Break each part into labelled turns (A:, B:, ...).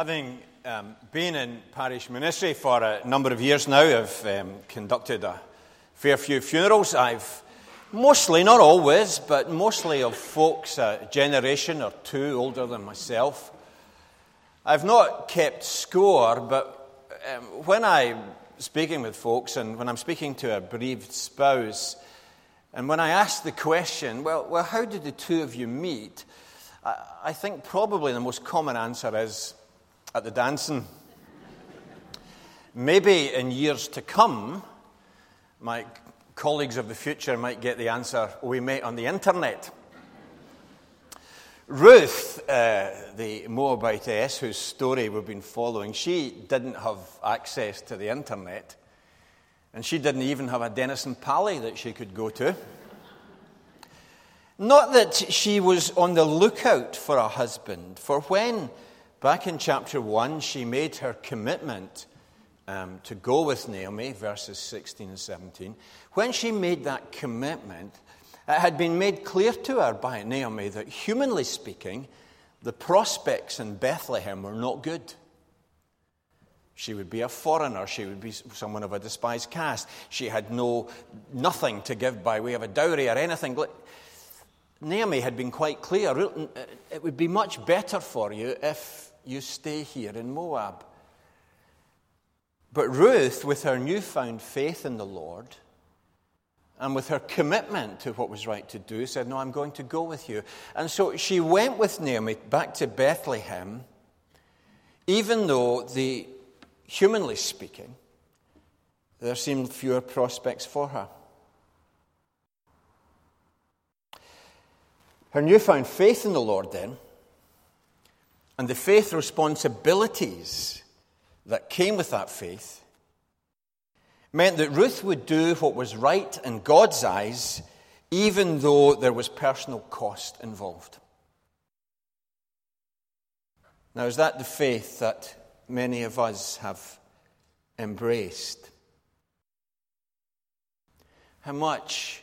A: Having um, been in parish ministry for a number of years now, I've um, conducted a fair few funerals. I've mostly, not always, but mostly of folks a generation or two older than myself. I've not kept score, but um, when I'm speaking with folks and when I'm speaking to a bereaved spouse, and when I ask the question, well, well how did the two of you meet? I, I think probably the most common answer is at the dancing. Maybe in years to come, my colleagues of the future might get the answer we met on the internet. Ruth, uh, the Moabitess whose story we've been following, she didn't have access to the internet. And she didn't even have a Dennistoun Palais that she could go to. Not that she was on the lookout for a husband, for when Back in chapter 1, she made her commitment um, to go with Naomi, verses 16 and 17. When she made that commitment, it had been made clear to her by Naomi that, humanly speaking, the prospects in Bethlehem were not good. She would be a foreigner. She would be someone of a despised caste. She had no, nothing to give by way of a dowry or anything. Naomi had been quite clear. It would be much better for you if you stay here in Moab. But Ruth, with her newfound faith in the Lord and with her commitment to what was right to do, said, No, I'm going to go with you. And so she went with Naomi back to Bethlehem, even though, the, humanly speaking, there seemed fewer prospects for her. Her newfound faith in the Lord, then, and the faith responsibilities that came with that faith meant that Ruth would do what was right in God's eyes, even though there was personal cost involved. Now, is that the faith that many of us have embraced? How much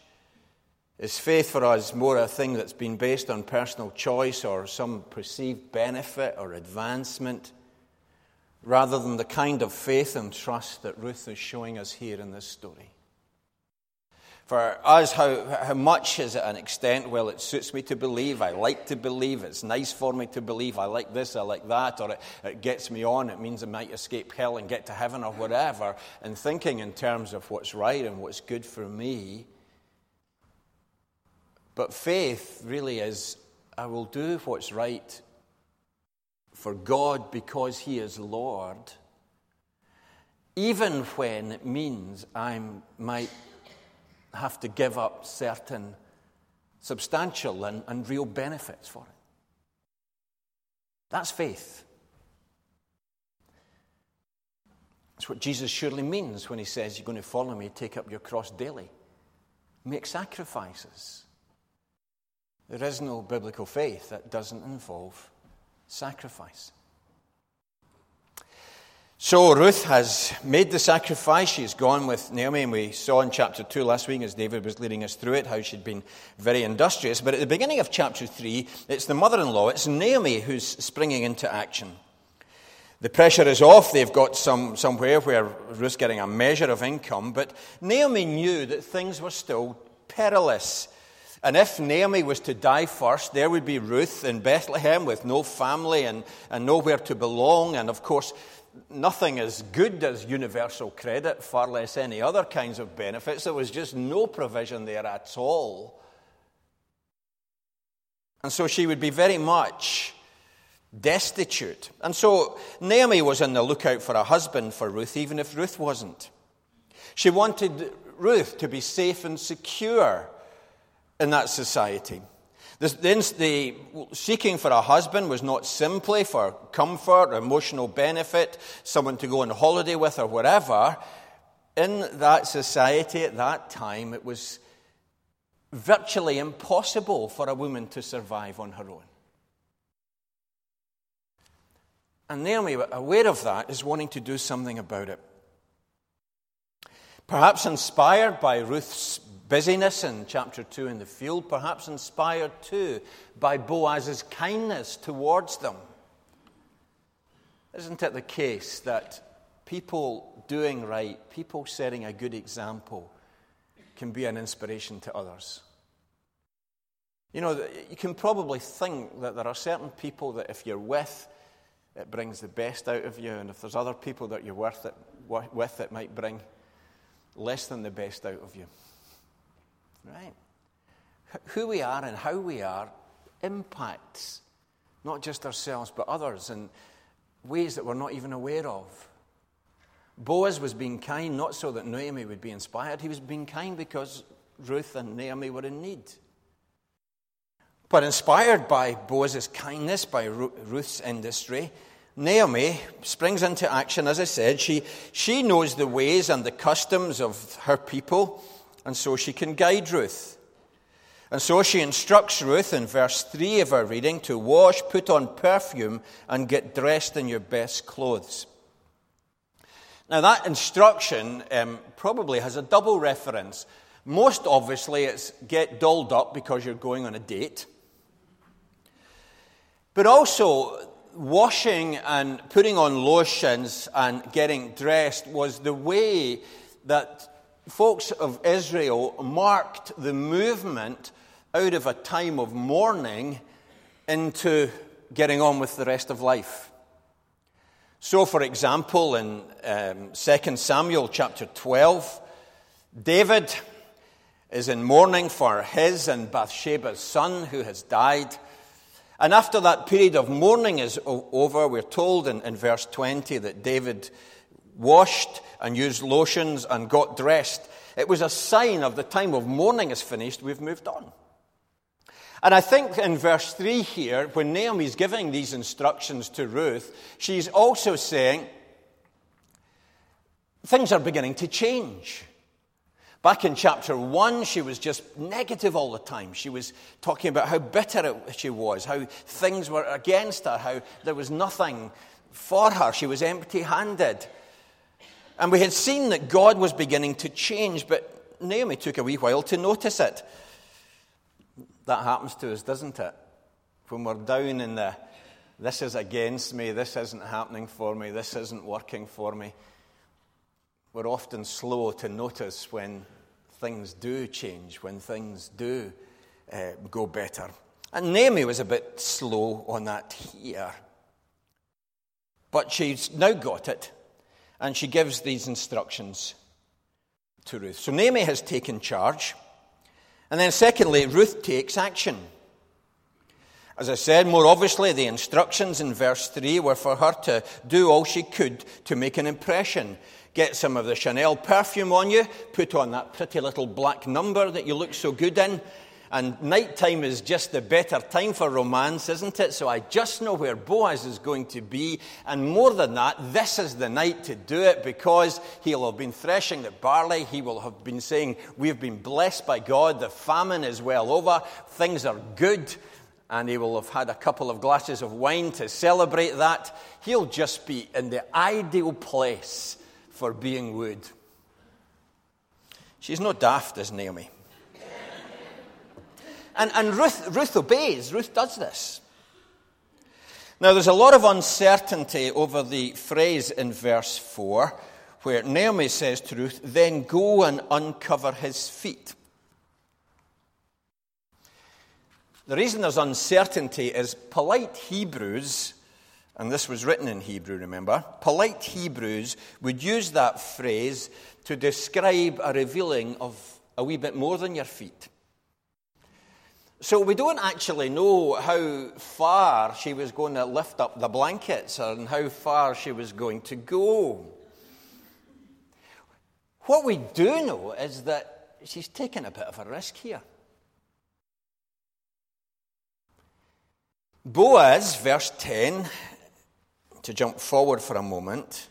A: is faith for us more a thing that's been based on personal choice or some perceived benefit or advancement, rather than the kind of faith and trust that Ruth is showing us here in this story? For us, how, how much is it an extent? Well, it suits me to believe. I like to believe. It's nice for me to believe. I like this, I like that, or it, it gets me on. It means I might escape hell and get to heaven or whatever. And thinking in terms of what's right and what's good for me but faith really is I will do what's right for God because He is Lord, even when it means I might have to give up certain substantial and, and real benefits for it. That's faith. That's what Jesus surely means when he says, You're going to follow me, take up your cross daily, make sacrifices. There is no biblical faith that doesn't involve sacrifice. So Ruth has made the sacrifice. She's gone with Naomi, and we saw in chapter 2 last week as David was leading us through it how she'd been very industrious. But at the beginning of chapter 3, it's the mother in law, it's Naomi who's springing into action. The pressure is off. They've got some, somewhere where Ruth's getting a measure of income, but Naomi knew that things were still perilous. And if Naomi was to die first, there would be Ruth in Bethlehem with no family and, and nowhere to belong. And of course, nothing as good as universal credit, far less any other kinds of benefits. There was just no provision there at all. And so she would be very much destitute. And so Naomi was on the lookout for a husband for Ruth, even if Ruth wasn't. She wanted Ruth to be safe and secure in that society. The, the, seeking for a husband was not simply for comfort, emotional benefit, someone to go on holiday with, or whatever. In that society at that time, it was virtually impossible for a woman to survive on her own. And Naomi, aware of that, is wanting to do something about it. Perhaps inspired by Ruth's busyness in chapter 2 in the field, perhaps inspired too by Boaz's kindness towards them. Isn't it the case that people doing right, people setting a good example, can be an inspiration to others? You know, you can probably think that there are certain people that if you're with, it brings the best out of you, and if there's other people that you're with, it, with, it might bring less than the best out of you. Right? Who we are and how we are impacts not just ourselves but others in ways that we're not even aware of. Boaz was being kind not so that Naomi would be inspired, he was being kind because Ruth and Naomi were in need. But inspired by Boaz's kindness, by Ruth's industry, Naomi springs into action, as I said. She, she knows the ways and the customs of her people, and so she can guide Ruth. And so she instructs Ruth in verse 3 of our reading to wash, put on perfume, and get dressed in your best clothes. Now, that instruction um, probably has a double reference. Most obviously, it's get dolled up because you're going on a date. But also, washing and putting on lotions and getting dressed was the way that folks of Israel marked the movement out of a time of mourning into getting on with the rest of life. So, for example, in um, 2 Samuel chapter 12, David is in mourning for his and Bathsheba's son who has died. And after that period of mourning is over, we're told in, in verse 20 that David washed and used lotions and got dressed. It was a sign of the time of mourning is finished, we've moved on. And I think in verse 3 here, when Naomi's giving these instructions to Ruth, she's also saying things are beginning to change. Back in chapter 1, she was just negative all the time. She was talking about how bitter she was, how things were against her, how there was nothing for her. She was empty handed. And we had seen that God was beginning to change, but Naomi took a wee while to notice it. That happens to us, doesn't it? When we're down in the, this is against me, this isn't happening for me, this isn't working for me. We're often slow to notice when things do change, when things do uh, go better. And Naomi was a bit slow on that here. But she's now got it, and she gives these instructions to Ruth. So Naomi has taken charge. And then, secondly, Ruth takes action. As I said, more obviously, the instructions in verse 3 were for her to do all she could to make an impression. Get some of the Chanel perfume on you, put on that pretty little black number that you look so good in, and nighttime is just the better time for romance, isn't it? So I just know where Boaz is going to be. And more than that, this is the night to do it because he'll have been threshing the barley. He will have been saying, We've been blessed by God. The famine is well over. Things are good. And he will have had a couple of glasses of wine to celebrate that. He'll just be in the ideal place for being wooed. She's not daft, is Naomi. And, and Ruth, Ruth obeys. Ruth does this. Now, there's a lot of uncertainty over the phrase in verse 4 where Naomi says to Ruth, Then go and uncover his feet. The reason there's uncertainty is polite Hebrews, and this was written in Hebrew, remember? Polite Hebrews would use that phrase to describe a revealing of a wee bit more than your feet. So we don't actually know how far she was going to lift up the blankets and how far she was going to go. What we do know is that she's taken a bit of a risk here. Boaz, verse 10, to jump forward for a moment,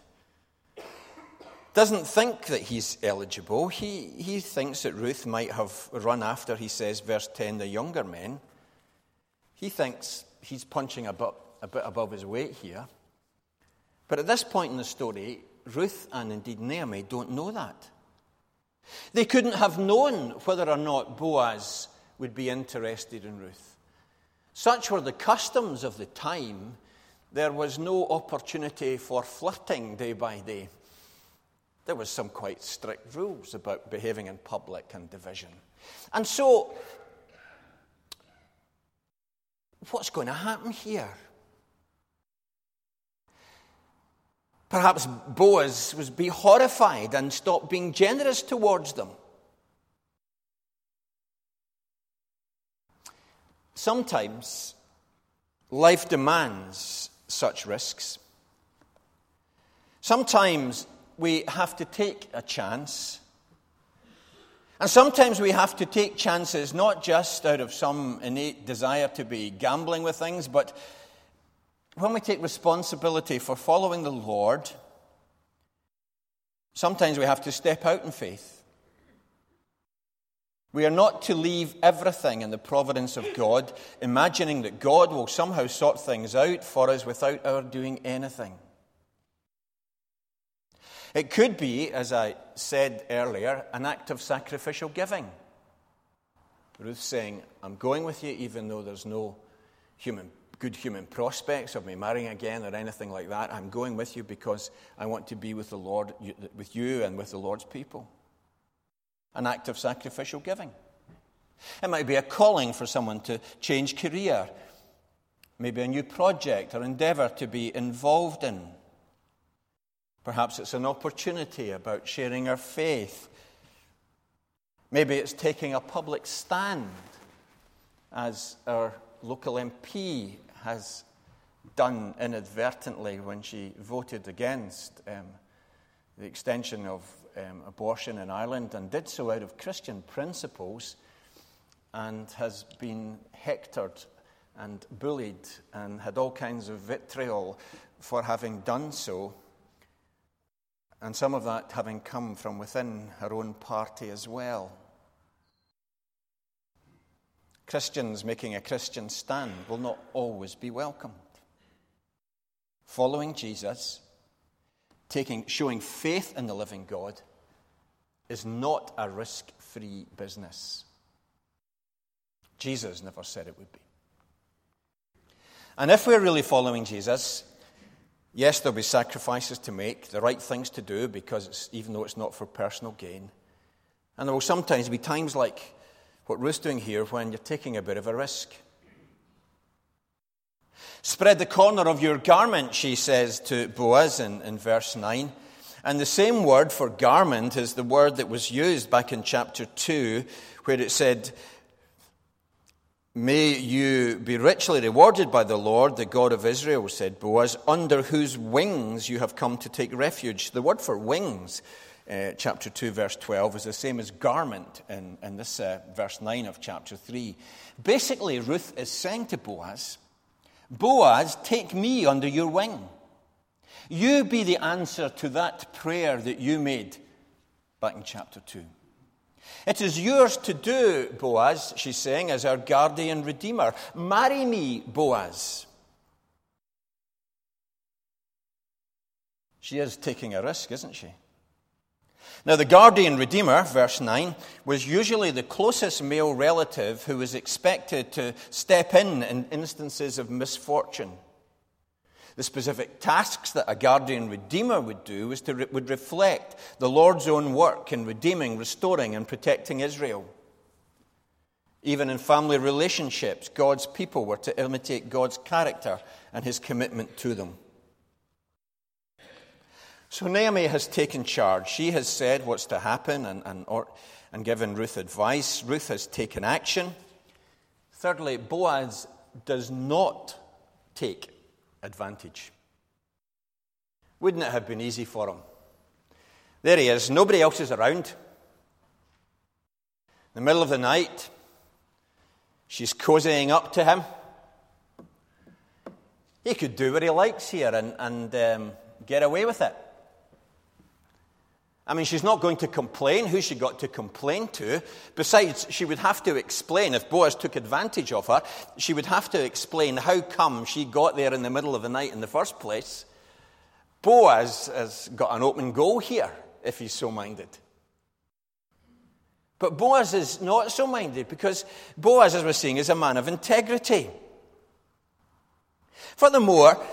A: doesn't think that he's eligible. He, he thinks that Ruth might have run after, he says, verse 10, the younger men. He thinks he's punching a bit, a bit above his weight here. But at this point in the story, Ruth and indeed Naomi don't know that. They couldn't have known whether or not Boaz would be interested in Ruth. Such were the customs of the time there was no opportunity for flirting day by day. There was some quite strict rules about behaving in public and division. And so, what's going to happen here? Perhaps Boaz was be horrified and stop being generous towards them. Sometimes life demands such risks. Sometimes we have to take a chance. And sometimes we have to take chances not just out of some innate desire to be gambling with things, but when we take responsibility for following the Lord, sometimes we have to step out in faith. We are not to leave everything in the providence of God, imagining that God will somehow sort things out for us without our doing anything. It could be, as I said earlier, an act of sacrificial giving. Ruth saying, I'm going with you even though there's no human, good human prospects of me marrying again or anything like that. I'm going with you because I want to be with the Lord, with you and with the Lord's people an act of sacrificial giving. It might be a calling for someone to change career, maybe a new project or endeavour to be involved in. Perhaps it's an opportunity about sharing our faith. Maybe it's taking a public stand, as our local MP has done inadvertently when she voted against um, the extension of um, abortion in Ireland and did so out of Christian principles and has been hectored and bullied and had all kinds of vitriol for having done so. And some of that having come from within her own party as well. Christians making a Christian stand will not always be welcomed. Following Jesus taking, showing faith in the living God is not a risk free business. Jesus never said it would be. And if we're really following Jesus, yes, there'll be sacrifices to make, the right things to do, because even though it's not for personal gain. And there will sometimes be times like what Ruth's doing here when you're taking a bit of a risk. Spread the corner of your garment, she says to Boaz in, in verse 9. And the same word for garment is the word that was used back in chapter 2, where it said, May you be richly rewarded by the Lord, the God of Israel, said Boaz, under whose wings you have come to take refuge. The word for wings, uh, chapter 2, verse 12, is the same as garment in, in this uh, verse 9 of chapter 3. Basically, Ruth is saying to Boaz, Boaz, take me under your wing. You be the answer to that prayer that you made back in chapter 2. It is yours to do, Boaz, she's saying, as our guardian redeemer. Marry me, Boaz. She is taking a risk, isn't she? Now, the guardian redeemer, verse 9, was usually the closest male relative who was expected to step in in instances of misfortune. The specific tasks that a guardian redeemer would do was to re- would reflect the Lord's own work in redeeming, restoring, and protecting Israel. Even in family relationships, God's people were to imitate God's character and his commitment to them. So Naomi has taken charge. She has said what's to happen and, and, or, and given Ruth advice. Ruth has taken action. Thirdly, Boaz does not take advantage. Wouldn't it have been easy for him? There he is. Nobody else is around. In the middle of the night, she's cozying up to him. He could do what he likes here and, and um, get away with it. I mean, she's not going to complain. Who she got to complain to? Besides, she would have to explain, if Boaz took advantage of her, she would have to explain how come she got there in the middle of the night in the first place. Boaz has got an open goal here, if he's so minded. But Boaz is not so minded because Boaz, as we're seeing, is a man of integrity. Furthermore,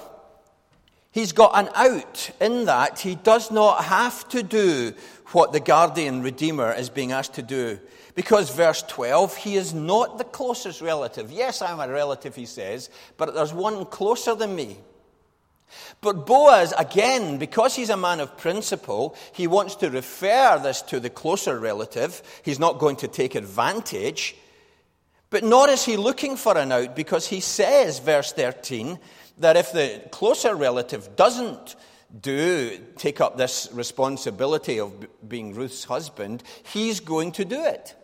A: He's got an out in that he does not have to do what the guardian redeemer is being asked to do. Because, verse 12, he is not the closest relative. Yes, I'm a relative, he says, but there's one closer than me. But Boaz, again, because he's a man of principle, he wants to refer this to the closer relative. He's not going to take advantage. But nor is he looking for an out because he says, verse 13, that if the closer relative doesn't do take up this responsibility of being Ruth's husband, he's going to do it.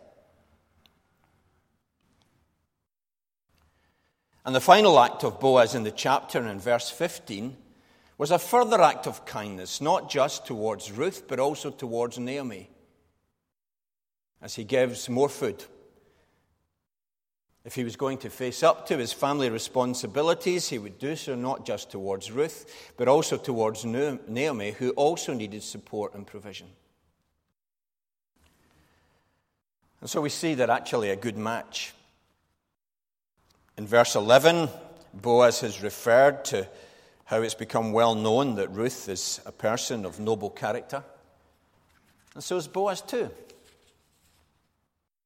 A: And the final act of Boaz in the chapter in verse 15 was a further act of kindness, not just towards Ruth, but also towards Naomi, as he gives more food if he was going to face up to his family responsibilities, he would do so not just towards Ruth, but also towards Naomi, who also needed support and provision. And so we see that actually a good match. In verse 11, Boaz has referred to how it's become well known that Ruth is a person of noble character. And so is Boaz too.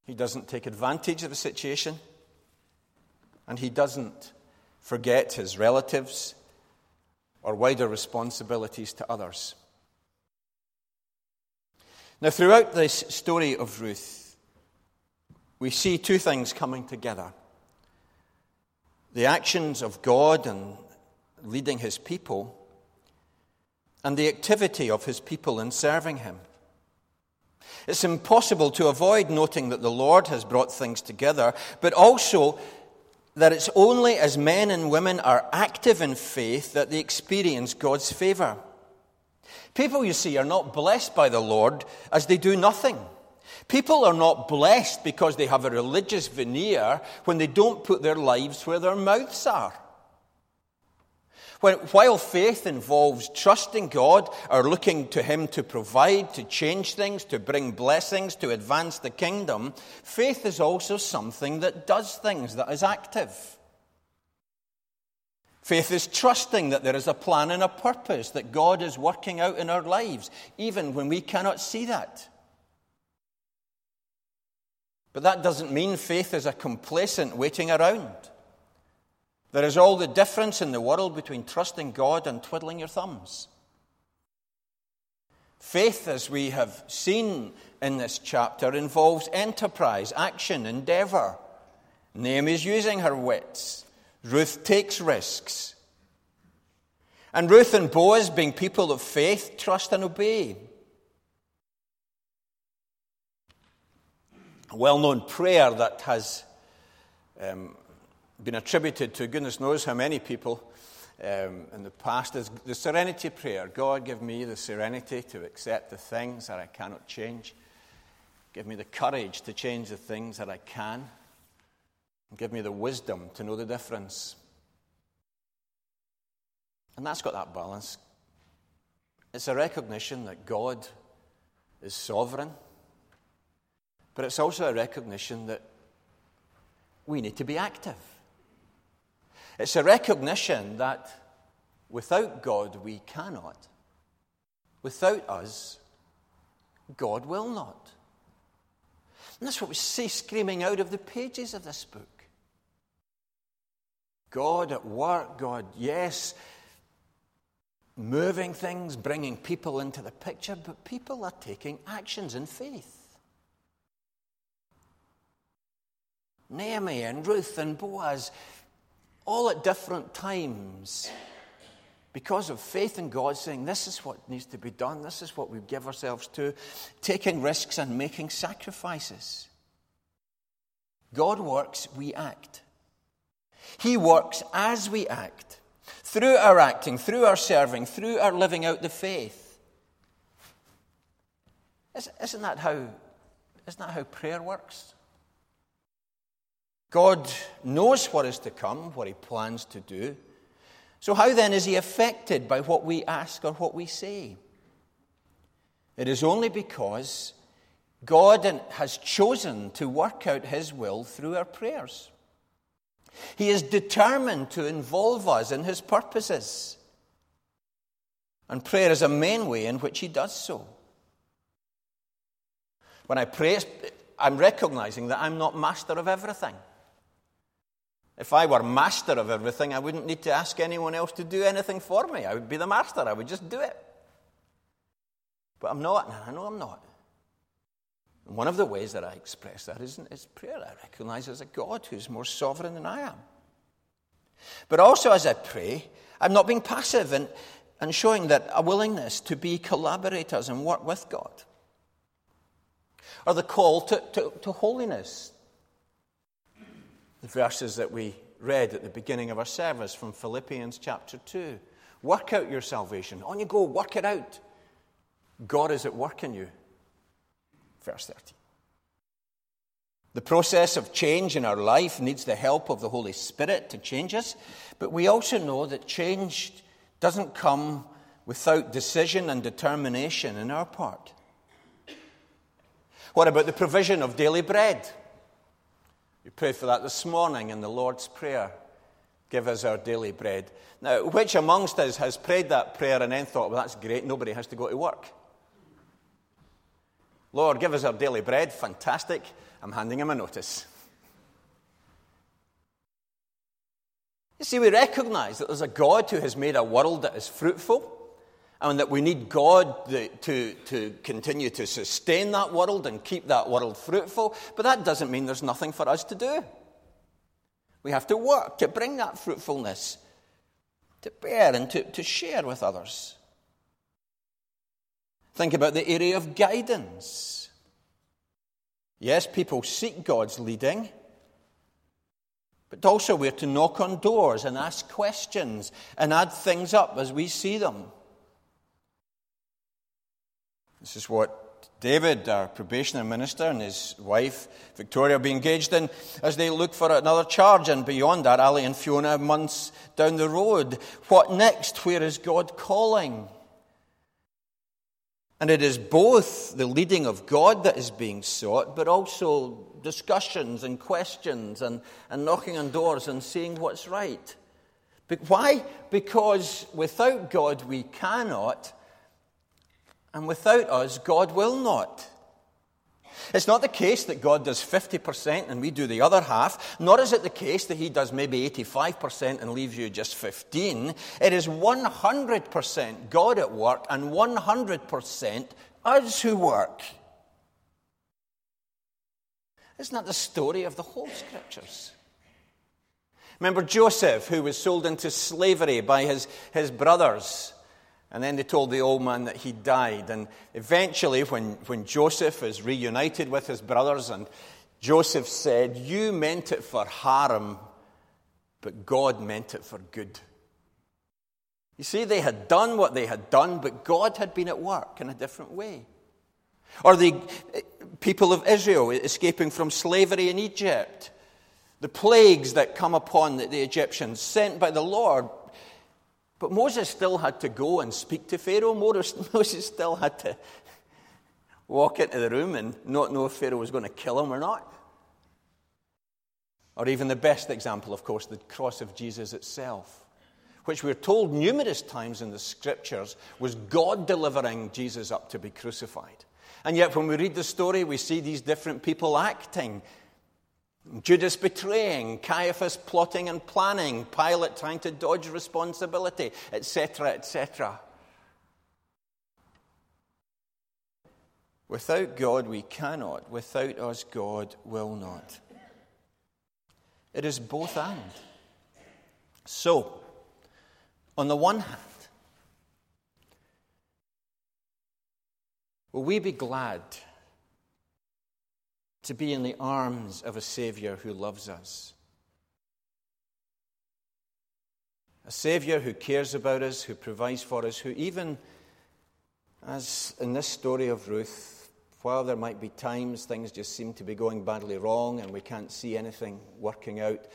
A: He doesn't take advantage of the situation and he doesn't forget his relatives or wider responsibilities to others. Now, throughout this story of Ruth, we see two things coming together the actions of God and leading his people, and the activity of his people in serving him. It's impossible to avoid noting that the Lord has brought things together, but also that it's only as men and women are active in faith that they experience God's favor. People, you see, are not blessed by the Lord as they do nothing. People are not blessed because they have a religious veneer when they don't put their lives where their mouths are. While faith involves trusting God or looking to Him to provide, to change things, to bring blessings, to advance the kingdom, faith is also something that does things, that is active. Faith is trusting that there is a plan and a purpose that God is working out in our lives, even when we cannot see that. But that doesn't mean faith is a complacent waiting around. There is all the difference in the world between trusting God and twiddling your thumbs. Faith, as we have seen in this chapter, involves enterprise, action, endeavor. Naomi is using her wits. Ruth takes risks. And Ruth and Boaz, being people of faith, trust and obey. A well known prayer that has um, been attributed to goodness knows how many people um, in the past is the serenity prayer. God, give me the serenity to accept the things that I cannot change. Give me the courage to change the things that I can. Give me the wisdom to know the difference. And that's got that balance. It's a recognition that God is sovereign, but it's also a recognition that we need to be active. It's a recognition that without God we cannot. Without us, God will not. And that's what we see screaming out of the pages of this book. God at work, God, yes, moving things, bringing people into the picture, but people are taking actions in faith. Naomi and Ruth and Boaz all at different times because of faith in God, saying, This is what needs to be done, this is what we give ourselves to, taking risks and making sacrifices. God works, we act. He works as we act, through our acting, through our serving, through our living out the faith. Isn't that how, isn't that how prayer works? God knows what is to come, what He plans to do. So, how then is He affected by what we ask or what we say? It is only because God has chosen to work out His will through our prayers. He is determined to involve us in His purposes. And prayer is a main way in which he does so. When I pray, I'm recognizing that I'm not master of everything. If I were master of everything, I wouldn't need to ask anyone else to do anything for me. I would be the master, I would just do it. But I'm not, and I know I'm not. And one of the ways that I express that is, is prayer. I recognize there's a God who's more sovereign than I am. But also, as I pray, I'm not being passive and, and showing that a willingness to be collaborators and work with God. Or the call to, to, to holiness. The verses that we read at the beginning of our service from Philippians chapter 2. Work out your salvation. On you go, work it out. God is at work in you. Verse 30. The process of change in our life needs the help of the Holy Spirit to change us, but we also know that change doesn't come without decision and determination in our part. What about the provision of daily bread? We prayed for that this morning in the Lord's Prayer. Give us our daily bread. Now, which amongst us has prayed that prayer and then thought, well, that's great, nobody has to go to work? Lord, give us our daily bread. Fantastic. I'm handing him a notice. You see, we recognize that there's a God who has made a world that is fruitful and that we need God to, to continue to sustain that world and keep that world fruitful. But that doesn't mean there's nothing for us to do. We have to work to bring that fruitfulness to bear and to, to share with others. Think about the area of guidance. Yes, people seek God's leading, but also we're to knock on doors and ask questions and add things up as we see them. This is what David, our probationer minister, and his wife, Victoria, will be engaged in as they look for another charge. And beyond that, Ali and Fiona, months down the road. What next? Where is God calling? And it is both the leading of God that is being sought, but also discussions and questions and, and knocking on doors and seeing what's right. But why? Because without God we cannot, and without us God will not. It's not the case that God does 50% and we do the other half, nor is it the case that He does maybe 85% and leaves you just 15. It is 100% God at work and 100% us who work. Isn't that the story of the whole scriptures? Remember Joseph, who was sold into slavery by his, his brothers. And then they told the old man that he died. And eventually, when, when Joseph is reunited with his brothers, and Joseph said, You meant it for harm, but God meant it for good. You see, they had done what they had done, but God had been at work in a different way. Or the eh, people of Israel escaping from slavery in Egypt, the plagues that come upon the Egyptians, sent by the Lord but Moses still had to go and speak to Pharaoh. Moses still had to walk into the room and not know if Pharaoh was going to kill him or not. Or even the best example, of course, the cross of Jesus itself, which we're told numerous times in the scriptures was God delivering Jesus up to be crucified. And yet, when we read the story, we see these different people acting Judas betraying, Caiaphas plotting and planning, Pilate trying to dodge responsibility, etc., etc. Without God, we cannot. Without us, God will not. It is both and. So, on the one hand, will we be glad to be in the arms of a Savior who loves us. A Savior who cares about us, who provides for us, who, even as in this story of Ruth, while there might be times things just seem to be going badly wrong and we can't see anything working out,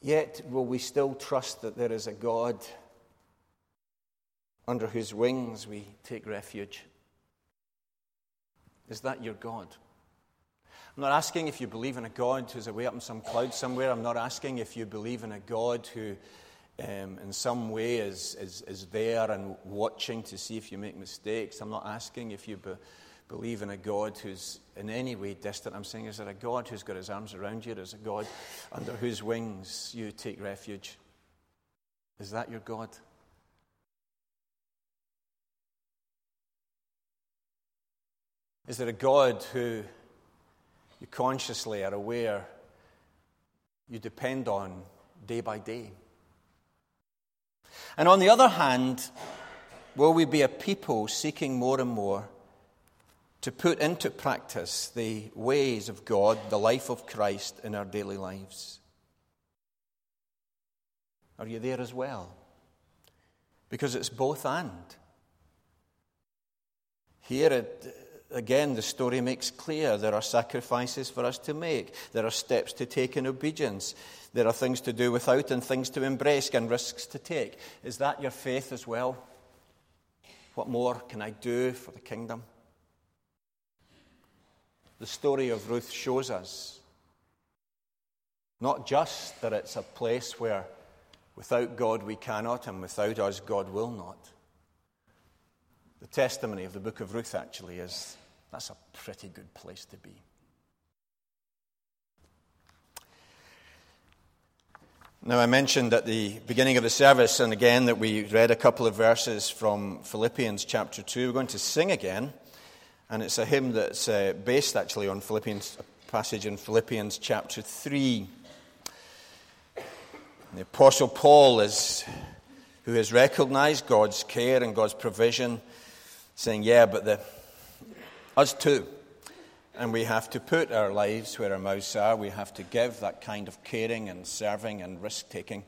A: yet will we still trust that there is a God under whose wings we take refuge? Is that your God? I'm not asking if you believe in a God who's away up in some cloud somewhere. I'm not asking if you believe in a God who um, in some way is, is, is there and watching to see if you make mistakes. I'm not asking if you be, believe in a God who's in any way distant. I'm saying, is there a God who's got his arms around you? Is a God under whose wings you take refuge? Is that your God? Is there a God who you consciously are aware you depend on day by day? And on the other hand, will we be a people seeking more and more to put into practice the ways of God, the life of Christ in our daily lives? Are you there as well? Because it's both and. Here it again, the story makes clear there are sacrifices for us to make, there are steps to take in obedience, there are things to do without and things to embrace and risks to take. Is that your faith as well? What more can I do for the kingdom? The story of Ruth shows us not just that it's a place where without God we cannot, and without us God will not. The testimony of the book of Ruth actually is that's a pretty good place to be. Now, I mentioned at the beginning of the service, and again, that we read a couple of verses from Philippians chapter 2. We're going to sing again, and it's a hymn that's uh, based actually on Philippians, a passage in Philippians chapter 3. The Apostle Paul is, who has recognized God's care and God's provision, saying, Yeah, but the, us too. And we have to put our lives where our mouths are. We have to give that kind of caring and serving and risk taking.